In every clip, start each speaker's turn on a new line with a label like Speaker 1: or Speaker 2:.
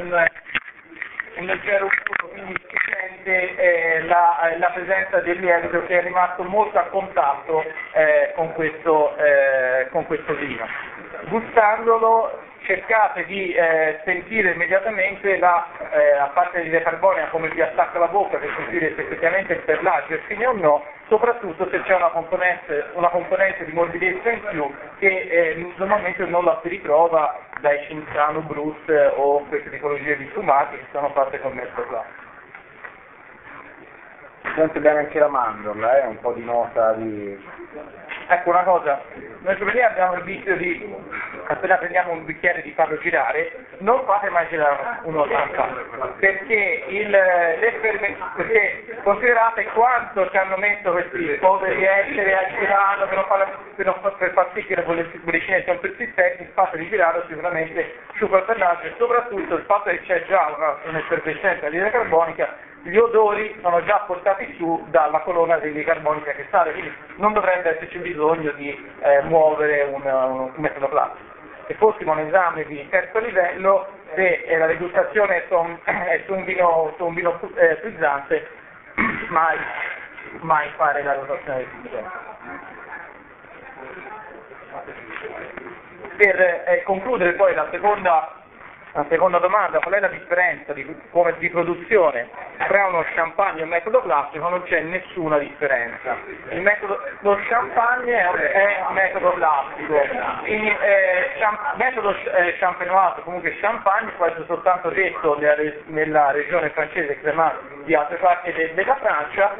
Speaker 1: un, un leggero urto, quindi si sente eh, la, la, presenza del lievito che è rimasto molto a contatto eh, con, questo, eh, con, questo, vino. Gustandolo cercate di eh, sentire immediatamente la, eh, a parte di decarbonia come vi attacca la bocca per sentire se effettivamente il perlagio è fine o no, soprattutto se c'è una componente, una componente, di morbidezza in più che eh, normalmente non la si ritrova dai Cinzano, Bruce o queste tipologie di sfumati che sono fatte con mesoplastico.
Speaker 2: Sente bene anche la mandorla, eh? un po' di nota di...
Speaker 1: Ecco una cosa, noi giovedì abbiamo il vizio di, appena prendiamo un bicchiere di farlo girare, non fate mai girare uno zampa, perché, perché considerate quanto ci hanno messo questi poveri esseri a girarlo per, per, per far sì che le bollicine siano persistenti, il fatto di girarlo sicuramente sciupa il e soprattutto il fatto che c'è già un'effervescenza di carbonica gli odori sono già portati su dalla colonna carbonica che sale, quindi non dovrebbe esserci bisogno di eh, muovere un, un, metodo classico. Se fossimo un esame di terzo livello, se eh, la degustazione è su un, è su un vino, su un vino eh, frizzante, mai, mai fare la rotazione del bicchiere. Per eh, concludere poi la seconda la seconda domanda, qual è la differenza di, come, di produzione tra uno champagne e un metodo classico? Non c'è nessuna differenza. Metodo, lo champagne è, un metodo classico, il eh, champ, metodo eh, champenoise, comunque champagne, può essere soltanto detto nella, nella regione francese Cremant di altre parti de, della Francia,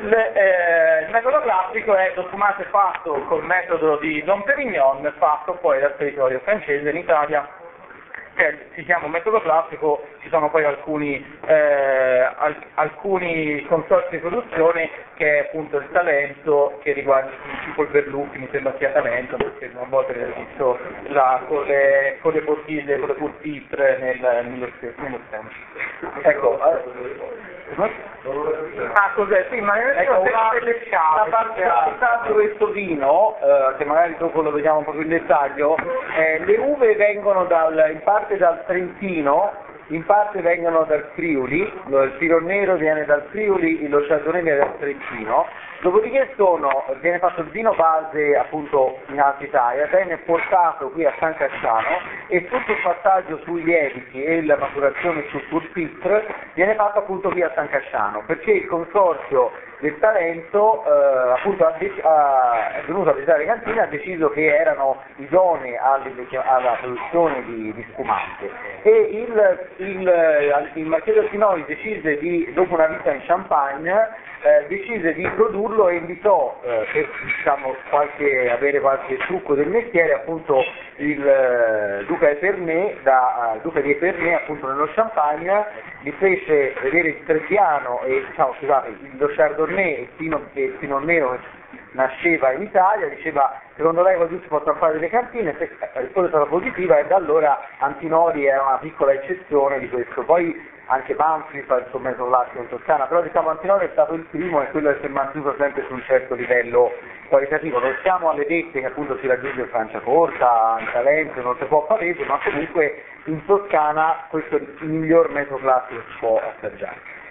Speaker 1: le, eh, il metodo classico è lo spumante fatto col metodo di Don Perignon, fatto poi dal territorio francese in Italia si chiama un metodo classico, ci sono poi alcuni, eh, al, alcuni consorzi di produzione che è appunto il talento che riguarda tipo il Berlucchi, mi sembra sia talento, perché una volta l'ho visto là con le, con le bottiglie, con le pulpitre nel, nello, nello stand. Ecco,
Speaker 2: Ah, cos'è? Sì, ma ecco, la, la particolarità di questo vino, eh, che magari dopo lo vediamo più in dettaglio, eh, le uve vengono dal, in parte dal Trentino, in parte vengono dal Friuli, il Filo Nero viene dal Friuli, lo Chardonnay viene dal Trentino, dopodiché sono, viene fatto il vino base appunto in Alta Italia, viene portato qui a San Casciano e tutto il passaggio sui lieviti e la maturazione sul pulpitre viene fatto appunto qui a San Casciano, perché il consorzio del talento eh, appunto ha, ha, è venuto a visitare le cantine e ha deciso che erano idonee alla produzione di, di spumante. E il, il, il Marchese Altinoli decise di, dopo una vita in Champagne eh, decise di produrlo e invitò eh, per diciamo, qualche, avere qualche trucco del mestiere appunto il eh, Duca Epernay, da, uh, Duca di Epernay appunto nello Champagne, gli fece vedere il Trebbiano e diciamo, scusate, lo Chardonnay e il Pino, il Pino Nero nasceva in Italia, diceva secondo lei così si possono fare delle cantine, la risposta stata positiva e da allora Antinori è una piccola eccezione di questo. Poi anche Banfi fa il suo metodo classico in Toscana, però diciamo Antinori è stato il primo e quello che si è mantenuto sempre su un certo livello qualitativo. Non siamo alle dette che appunto si raggiunge in Franciacorta, in Talento, non si può Pavese, ma comunque in Toscana questo è il miglior metodo classico che si può assaggiare.